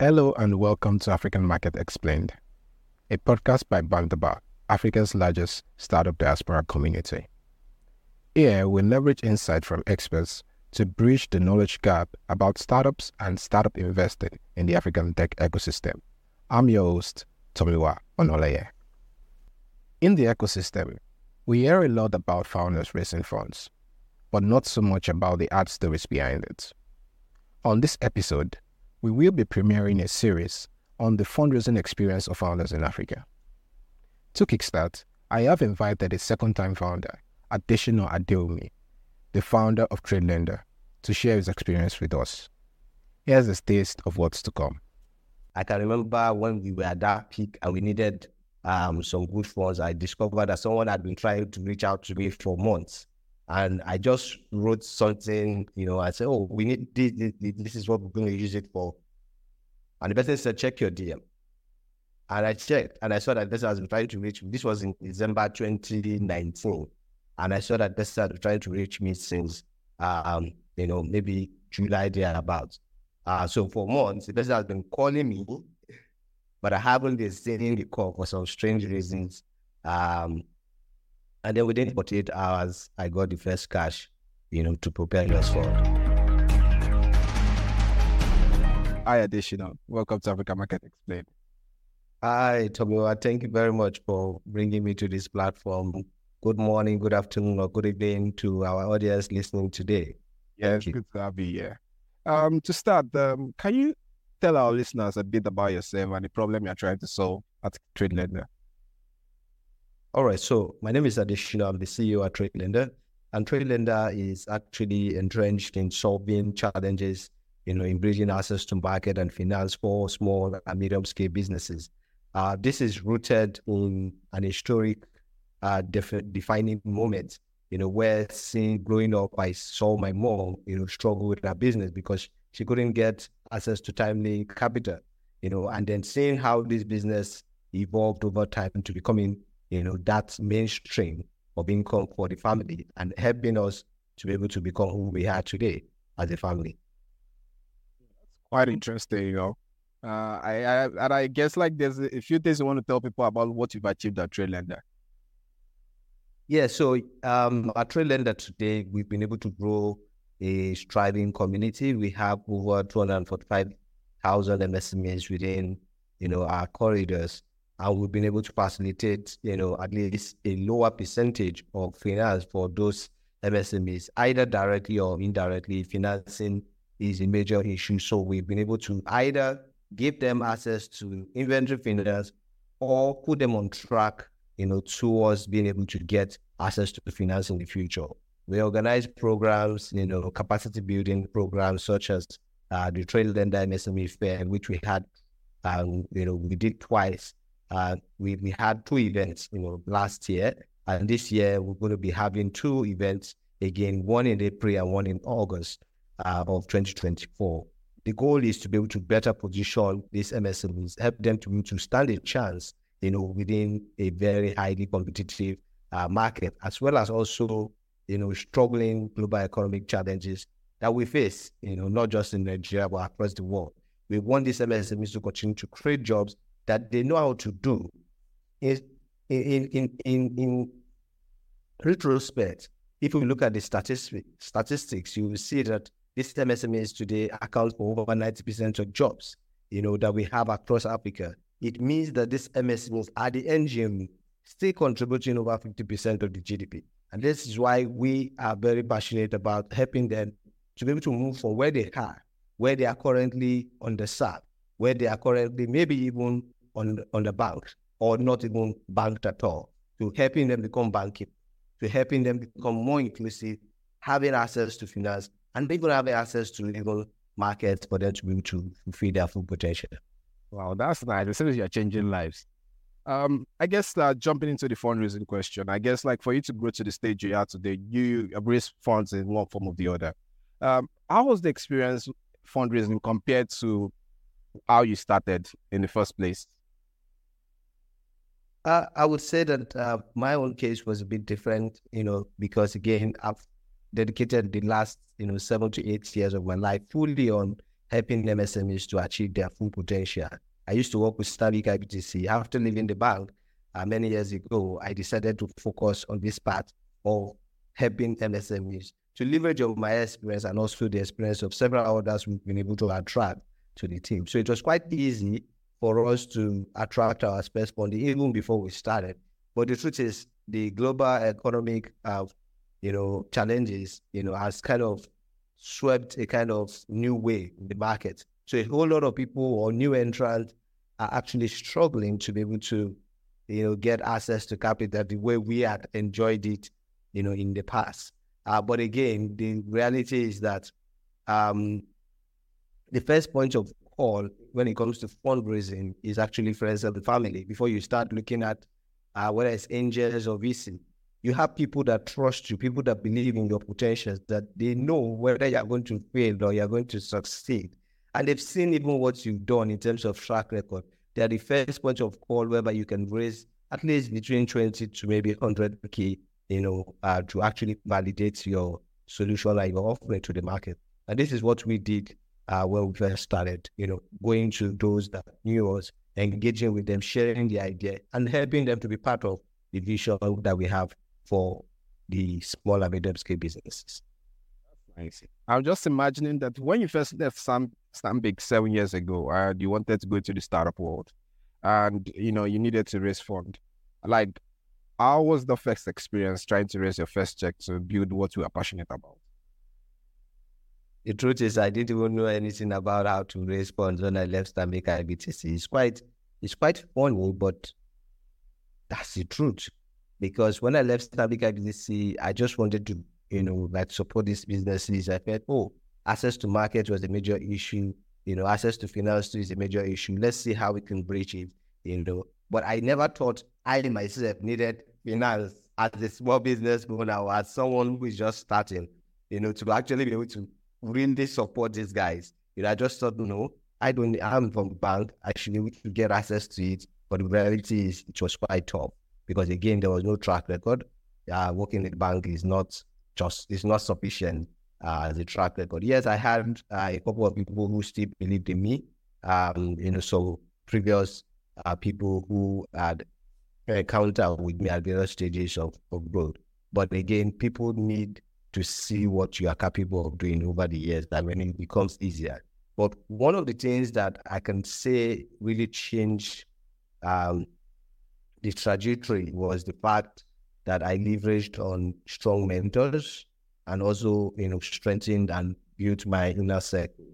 Hello and welcome to African Market Explained, a podcast by Bantaba, Africa's largest startup diaspora community. Here, we leverage insight from experts to bridge the knowledge gap about startups and startup investing in the African tech ecosystem. I'm your host, Tomiwa Onoleye. In the ecosystem, we hear a lot about founders raising funds, but not so much about the hard stories behind it. On this episode, we will be premiering a series on the fundraising experience of founders in Africa. To kickstart, I have invited a second time founder, Adeshina Adewumi, the founder of TradeLenda, to share his experience with us. Here's a taste of what's to come. I can remember when we were at that peak and we needed um, some good funds. I discovered that someone had been trying to reach out to me for months. And I just wrote something, you know, I said, oh, we need this, this, this is what we're going to use it for. And the person said, check your DM. And I checked and I saw that this has been trying to reach me. This was in December 2019. And I saw that this had trying to reach me since, um, you know, maybe July thereabouts. Uh, so for months, the person has been calling me, but I haven't been seeing the call for some strange reasons. Um, and then within 48 hours, I got the first cash, you know, to prepare us for. Hi, Adeshina. Welcome to Africa Market Explained. Hi, Tomiwa. Thank you very much for bringing me to this platform. Good morning, good afternoon, or good evening to our audience listening today. Yeah, it's good to have you here. Um, to start, um, can you tell our listeners a bit about yourself and the problem you're trying to solve at TradeLenda? All right. So my name is Adeshina. I'm the CEO at TradeLenda. And TradeLenda is actually entrenched in solving challenges, you know, in bridging access to market and finance for small and medium scale businesses. Uh, this is rooted in an historic uh, def- defining moment, you know, where seeing growing up, I saw my mom, you know, struggle with her business because she couldn't get access to timely capital, you know, and then seeing how this business evolved over time to becoming you know, that mainstream of income for the family and helping us to be able to become who we are today as a family. That's quite interesting, you know. Uh, I, I and I guess like there's a few things you want to tell people about what you've achieved at TradeLenda. Yeah, so um, at TradeLenda today, we've been able to grow a striving community. We have over 245,000 MSMEs within, you know, our corridors and we've been able to facilitate, you know, at least a lower percentage of finance for those MSMEs, either directly or indirectly. Financing is a major issue, so we've been able to either give them access to inventory finance or put them on track, you know, towards being able to get access to finance in the future. We organize programs, you know, capacity building programs such as uh, the TradeLenda MSME Fair, which we had, um, you know, we did twice uh, we, we had two events, you know, last year. And this year, we're going to be having two events again, one in April and one in August uh, of 2024. The goal is to be able to better position these MSMEs, help them to to stand a chance, you know, within a very highly competitive uh, market, as well as also, you know, struggling global economic challenges that we face, you know, not just in Nigeria, but across the world. We want these MSMEs to continue to create jobs that they know how to do is in in in in retrospect, if we look at the statistics, statistics, you will see that these MSMEs today account for over 90% of jobs, you know, that we have across Africa. It means that these MSMEs are the engine still contributing over 50% of the GDP. And this is why we are very passionate about helping them to be able to move from where they are, where they are currently underserved, where they are currently maybe even on on the banks or not even banked at all, to helping them become banking, to helping them become more inclusive, having access to finance, and even having access to legal markets for them to be able to fulfill their full potential. Wow, that's nice. It seems you're changing lives. Um, I guess uh, jumping into the fundraising question, I guess like for you to grow to the stage you are today, you raise funds in one form or the other. Um, how was the experience fundraising compared to how you started in the first place? Uh, I would say that uh, my own case was a bit different, you know, because again, I've dedicated the last, you know, seven to eight years of my life fully on helping MSMEs to achieve their full potential. I used to work with Stanbic IBTC. After leaving the bank uh, many years ago, I decided to focus on this part of helping MSMEs to leverage on my experience and also the experience of several others we've been able to attract to the team. So it was quite easy for us to attract our first funding even before we started. But the truth is, the global economic, uh, you know, challenges, you know, has kind of swept a kind of new way in the market. So a whole lot of people or new entrants are actually struggling to be able to, you know, get access to capital the way we had enjoyed it, you know, in the past. Uh, but again, the reality is that um, the first point of call when it comes to fundraising is actually friends of the family. Before you start looking at uh, whether it's angels or VC, you have people that trust you, people that believe in your potentials, that they know whether you're going to fail or you're going to succeed. And they've seen even what you've done in terms of track record. They're the first point of call whereby you can raise at least between 20 to maybe 100K, you know, uh, to actually validate your solution and your offering to the market. And this is what we did uh, when we first started, you know, going to those that knew us, engaging with them, sharing the idea, and helping them to be part of the vision that we have for the small and medium scale businesses. Nice. I'm just imagining that when you first left Sam Stanbic seven years ago, and you wanted to go to the startup world, and you know you needed to raise fund. Like, how was the first experience trying to raise your first check to build what you are passionate about? The truth is, I didn't even know anything about how to funds when I left Stanbic IBTC. It's quite, it's quite funny, but that's the truth because when I left Stanbic IBTC, I just wanted to, you know, like support these businesses. I felt, oh, access to market was a major issue. You know, access to finance is a major issue. Let's see how we can bridge it. You know, but I never thought I myself needed finance as a small business owner or as someone who is just starting. You know, to actually be able to really support these guys. You know, I just thought, no, I don't. I'm from bank. I should be able to get access to it. But the reality is, it was quite tough because again, there was no track record. Uh, working in the bank is not just it's not sufficient uh, as a track record. Yes, I had uh, a couple of people who still believed in me. Um, you know, so previous uh, people who had encountered with me at various stages of, of growth. But again, people need to see what you are capable of doing over the years. That when it becomes easier. But one of the things that I can say really changed um, the trajectory was the fact that I leveraged on strong mentors and also, you know, strengthened and built my inner circle.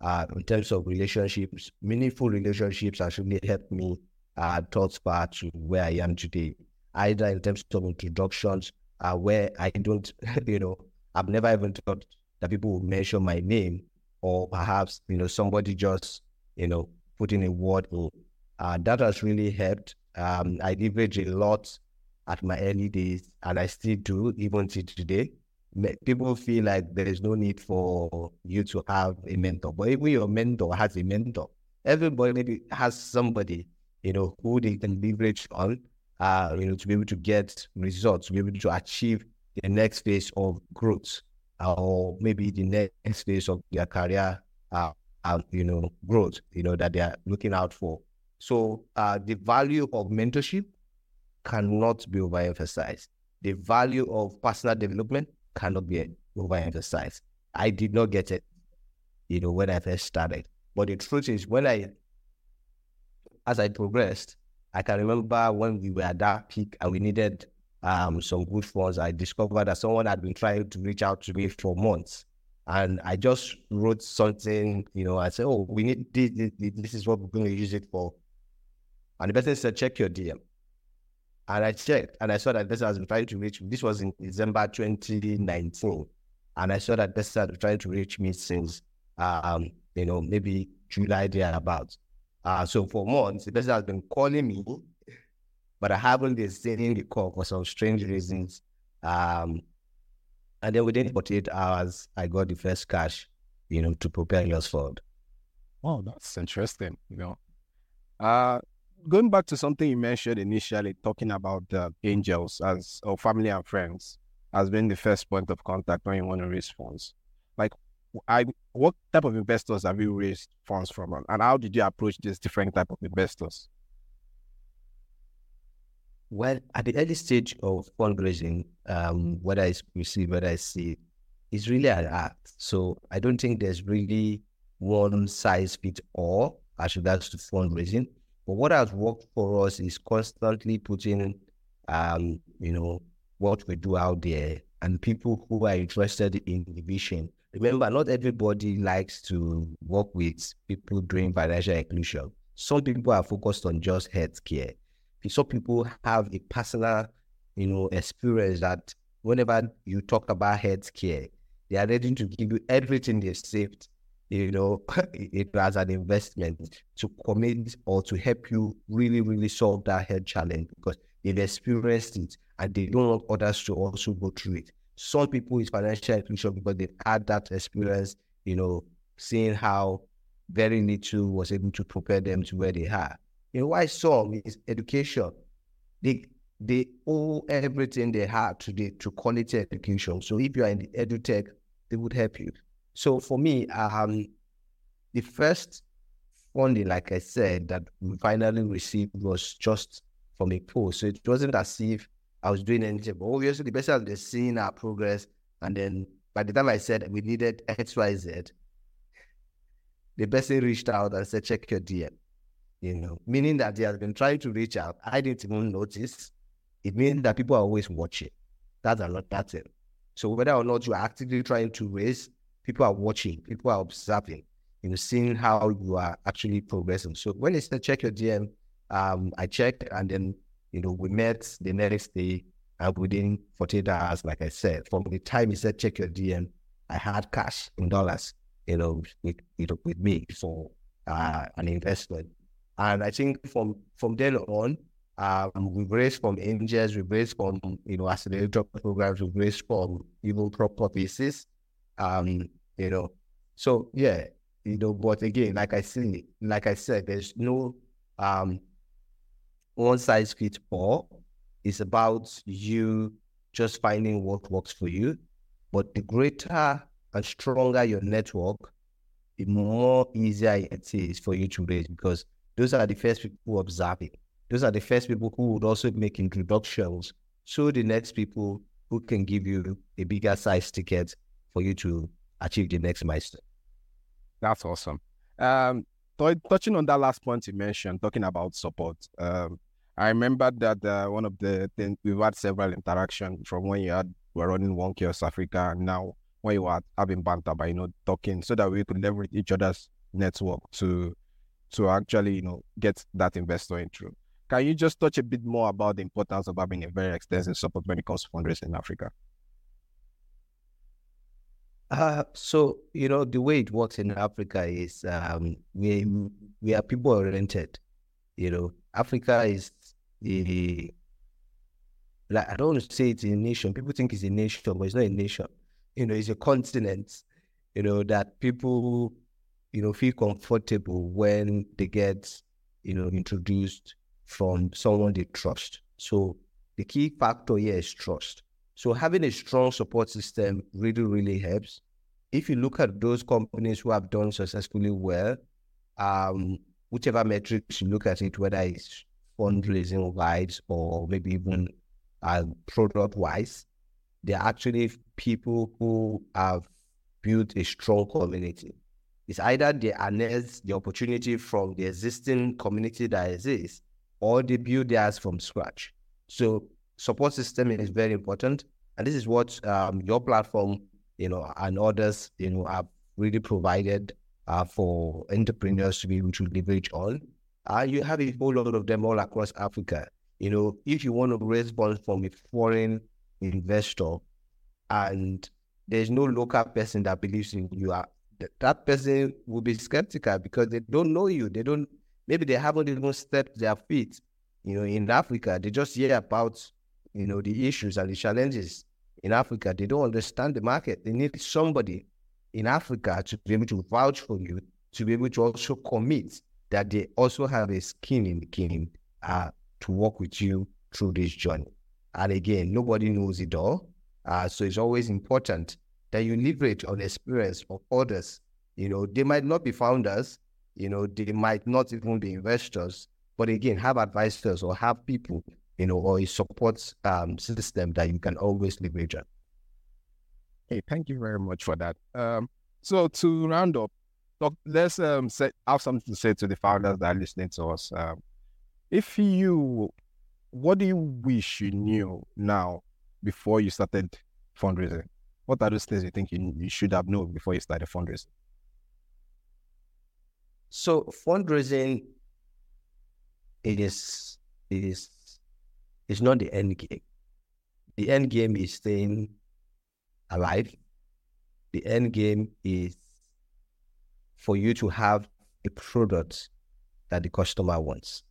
Uh, in terms of relationships, meaningful relationships actually helped me uh, thoughts far to where I am today. Either in terms of introductions, uh, where I don't, you know, I've never even thought that people would mention my name, or perhaps, you know, somebody just, you know, putting a word in. Uh, that has really helped um, I leverage a lot at my early days, and I still do even to today. People feel like there is no need for you to have a mentor, but even your mentor has a mentor. Everybody maybe has somebody, you know, who they can leverage on, uh, you know, to be able to get results, to be able to achieve the next phase of growth, uh, or maybe the next phase of their career, uh, uh, you know, growth, you know, that they are looking out for. So uh, the value of mentorship cannot be overemphasized. The value of personal development cannot be overemphasized. I did not get it, you know, when I first started. But the truth is, when I, as I progressed, I can remember when we were at that peak and we needed um, some good funds. I discovered that someone had been trying to reach out to me for months. And I just wrote something, you know, I said, oh, we need this, this, this is what we're going to use it for. And the person said, check your DM. And I checked and I saw that person has been trying to reach me. This was in December 2019. And I saw that person had been trying to reach me since, um, you know, maybe July thereabouts. Uh, so for months, the person has been calling me, but I haven't been seeing the call for some strange reasons. Um, and then within 48 hours, I got the first cash, you know, to prepare yours forward. Oh, that's interesting. You know, uh, going back to something you mentioned initially, talking about the angels as or family and friends as being the first point of contact when you want raise funds. Like, I what type of investors have you raised funds from, and how did you approach these different type of investors? Well, at the early stage of fundraising, um, whether it's received, whether I see, it's really an art. So I don't think there's really one size fits all as regards to fundraising. But what has worked for us is constantly putting, um, you know, what we do out there and people who are interested in the vision. Remember, not everybody likes to work with people doing financial inclusion. Some people are focused on just healthcare some people have a personal, you know, experience that whenever you talk about healthcare, they are ready to give you everything they've saved, you know, it as an investment to commit or to help you really, really solve that health challenge because they've experienced it and they don't want others to also go through it. Some people is financial inclusion because they've had that experience, you know, seeing how very little was able to prepare them to where they are. You know, why some is education. They they owe everything they have today to quality education. So if you are in the edutech, they would help you. So for me, um, the first funding, like I said, that we finally received was just from a post. So it wasn't as if I was doing anything. But obviously, the person has seen our progress. And then by the time I said we needed XYZ, the person reached out and said, check your DM you know, meaning that he has been trying to reach out. I didn't even notice. It means that people are always watching. That's a lot. That's it. So whether or not you are actively trying to raise, people are watching, people are observing, you know, seeing how you are actually progressing. So when he said check your DM, um, I checked and then, you know, we met the next day and within 48 hours, like I said, from the time he said check your DM, I had cash in dollars, you know, with, know, with me for uh, an investment. And I think from from then on, um, we've raised from angels, we've raised from you know accelerator programs, we've raised from even proper VCs. Um, you know, so yeah, you know, but again, like I said, like I said, there's no um one size fits all. It's about you just finding what works for you. But the greater and stronger your network, the more easier it is for you to raise because those are the first people who observe it. Those are the first people who would also make introductions to the next people who can give you a bigger size ticket for you to achieve the next milestone. That's awesome. Um, t- touching on that last point you mentioned, talking about support. Um, I remember that uh, one of the things we've had several interactions from when you had were running One Kiosk Africa and now when you are having Bantaba you know talking so that we could leverage each other's network to to actually, you know, get that investor in through. Can you just touch a bit more about the importance of having a very extensive support when it comes to fundraising in Africa? Uh, so you know the way it works in Africa is um, we we are people oriented. You know, Africa is the like I don't say it's a nation. People think it's a nation, but it's not a nation. You know, it's a continent. You know that people you know, feel comfortable when they get, you know, introduced from someone they trust. So the key factor here is trust. So having a strong support system really, really helps. If you look at those companies who have done successfully well, um, whichever metrics you look at it, whether it's fundraising wise or maybe even uh, product wise, they're actually people who have built a strong community. It's either they harness the opportunity from the existing community that exists or they build theirs from scratch. So support system is very important. And this is what um, your platform, you know, and others, you know, have really provided uh, for entrepreneurs to be able to leverage on. Uh, you have a whole lot of them all across Africa. You know, if you want to raise funds from a foreign investor and there's no local person that believes in you, are that person will be skeptical because they don't know you. They don't, maybe they haven't even stepped their feet, you know, in Africa. They just hear about, you know, the issues and the challenges in Africa. They don't understand the market. They need somebody in Africa to be able to vouch for you, to be able to also commit that they also have a skin in the game uh, to work with you through this journey. And again, nobody knows it all. Uh, so it's always important that you leverage on the experience of others. You know, they might not be founders, you know, they might not even be investors, but again, have advisors or have people, you know, or a support um, system that you can always leverage on. Hey, thank you very much for that. Um, so to round up, talk, let's um, say, have something to say to the founders that are listening to us. Um, if you, what do you wish you knew now before you started fundraising? What are those things you think you, you should have known before you started fundraising? So fundraising is is is not the end game. The end game is staying alive. The end game is for you to have a product that the customer wants.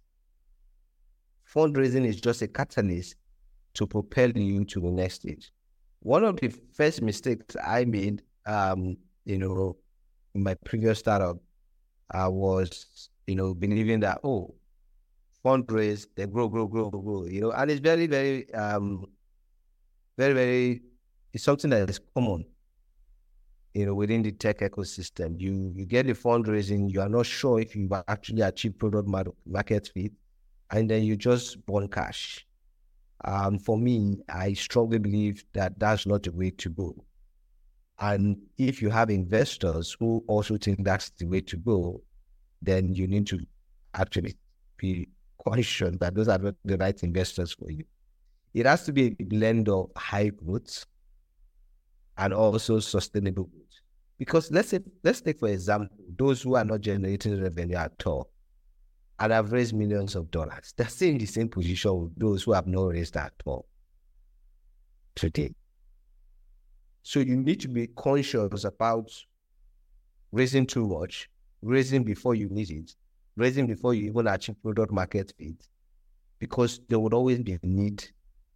Fundraising is just a catalyst to propel you to the next stage. One of the first mistakes I made, um, you know, in my previous startup, I was, you know, believing that, oh, fundraise, they grow, grow, grow, grow, you know, and it's very, very, um, very, very, it's something that is common, you know, within the tech ecosystem. You you get the fundraising, you are not sure if you actually achieve product market fit, and then you just burn cash. Um, for me, I strongly believe that that's not the way to go. And if you have investors who also think that's the way to go, then you need to actually be conscious that those are not the right investors for you. It has to be a blend of high growth and also sustainable growth. Because let's say, let's take for example those who are not generating revenue at all and have raised millions of dollars. They're still in the same position with those who have not raised at all today. So you need to be conscious about raising too much, raising before you need it, raising before you even achieve product market fit, because there would always be a need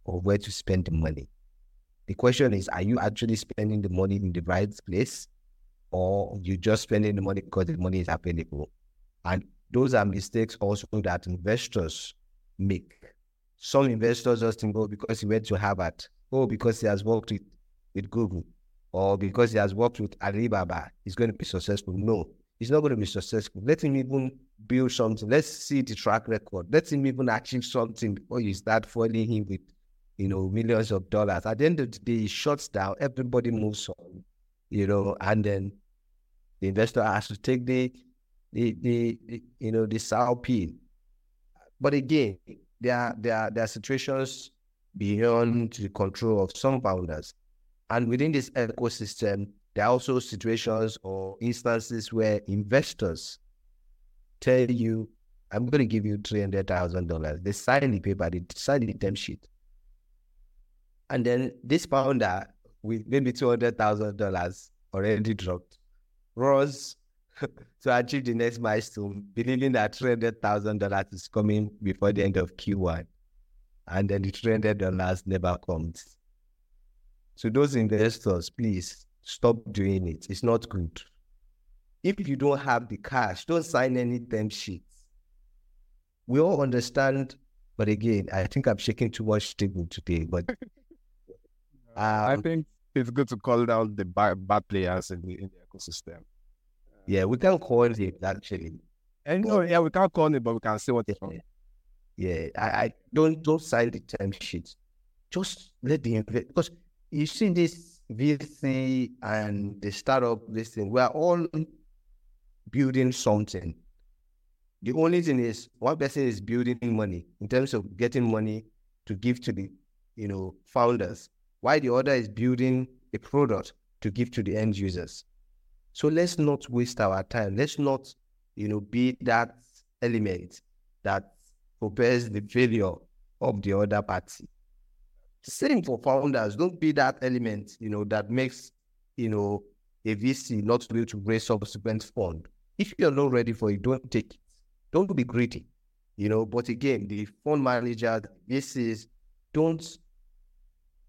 of where to spend the money. The question is, are you actually spending the money in the right place, or you just spending the money because the money is available? And those are mistakes also that investors make. Some investors just think, oh, because he went to Harvard, oh, because he has worked with, with Google, or because he has worked with Alibaba, he's going to be successful. No, he's not going to be successful. Let him even build something. Let's see the track record. Let him even achieve something before you start foiling him with, you know, millions of dollars. At the end of the day, he shuts down. Everybody moves on, you know, and then the investor has to take the the, the, the you know the sour pin. But again, there are there are there are situations beyond the control of some founders, and within this ecosystem, there are also situations or instances where investors tell you, "I'm going to give you three hundred thousand dollars." They sign the paper, they sign the term sheet, and then this founder with maybe two hundred thousand dollars already dropped, runs to achieve the next milestone, believing that $300,000 is coming before the end of Q1. And then the $300 never comes. So those investors, please stop doing it. It's not good. If you don't have the cash, don't sign any term sheets. We all understand, but again, I think I'm shaking too much table today. But um, I think it's good to call out the bad, bad players in the, in the ecosystem. Yeah, we can call it actually. And no, yeah, we can't call it, but we can see what it's yeah, yeah. I, I don't don't sign the term sheets. Just let the because you see this VC and the startup this thing. We are all building something. The only thing is one person is building money in terms of getting money to give to the you know founders, while the other is building a product to give to the end users. So let's not waste our time. Let's not, you know, be that element that propels the failure of the other party. Same for founders. Don't be that element, you know, that makes, you know, a VC not be able to raise subsequent fund. If you're not ready for it, don't take it. Don't be greedy, you know. But again, the fund manager, VCs, don't.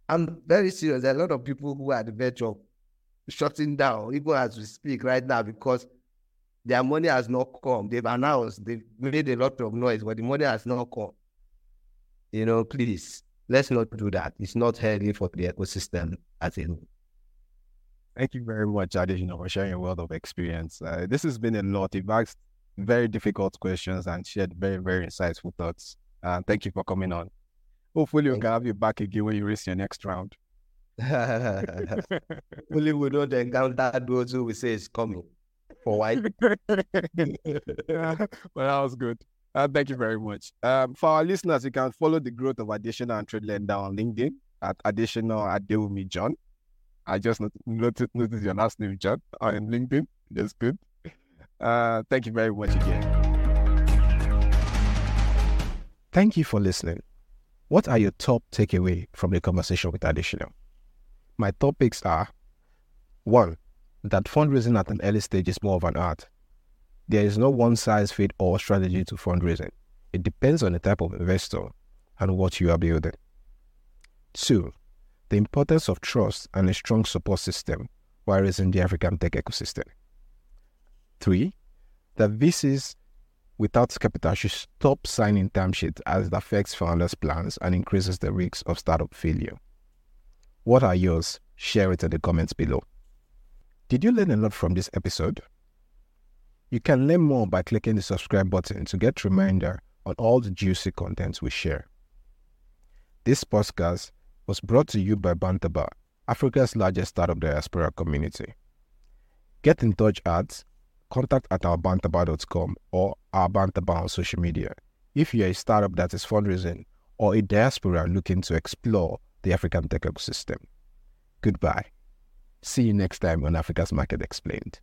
I'm very serious. There are a lot of people who are at the verge of shutting down, even as we speak right now, because their money has not come. They've announced, they've made a lot of noise, but the money has not come. You know, please, let's not do that. It's not healthy for the ecosystem as a whole. Thank you very much, Adeshina, for sharing a world of experience. Uh, this has been a lot. You've asked very difficult questions and shared very, very insightful thoughts. Uh, thank you for coming on. Hopefully, we can have you back again when you race your next round. Only we don't encounter those who we say is coming for yeah, well, that was good. Uh, thank you very much. Um, for our listeners, you can follow the growth of Adeshina and Trade Lenda on LinkedIn at Adeshina Adewumi John. I just noticed, noticed your last name, John, on LinkedIn. That's good. Uh, thank you very much again. Thank you for listening. What are your top takeaway from the conversation with Adeshina? My topics are one, that fundraising at an early stage is more of an art. There is no one size fit all strategy to fundraising. It depends on the type of investor and what you are building. Two, the importance of trust and a strong support system while raising the African tech ecosystem. Three, that VCs without capital should stop signing term sheets as it affects founders' plans and increases the risks of startup failure. What are yours? Share it in the comments below. Did you learn a lot from this episode? You can learn more by clicking the subscribe button to get reminder on all the juicy contents we share. This podcast was brought to you by Bantaba, Africa's largest startup diaspora community. Get in touch at contact at ourbantaba.com or our Bantaba on social media if you're a startup that is fundraising or a diaspora looking to explore the African tech ecosystem. Goodbye. See you next time on Africa's Market Explained.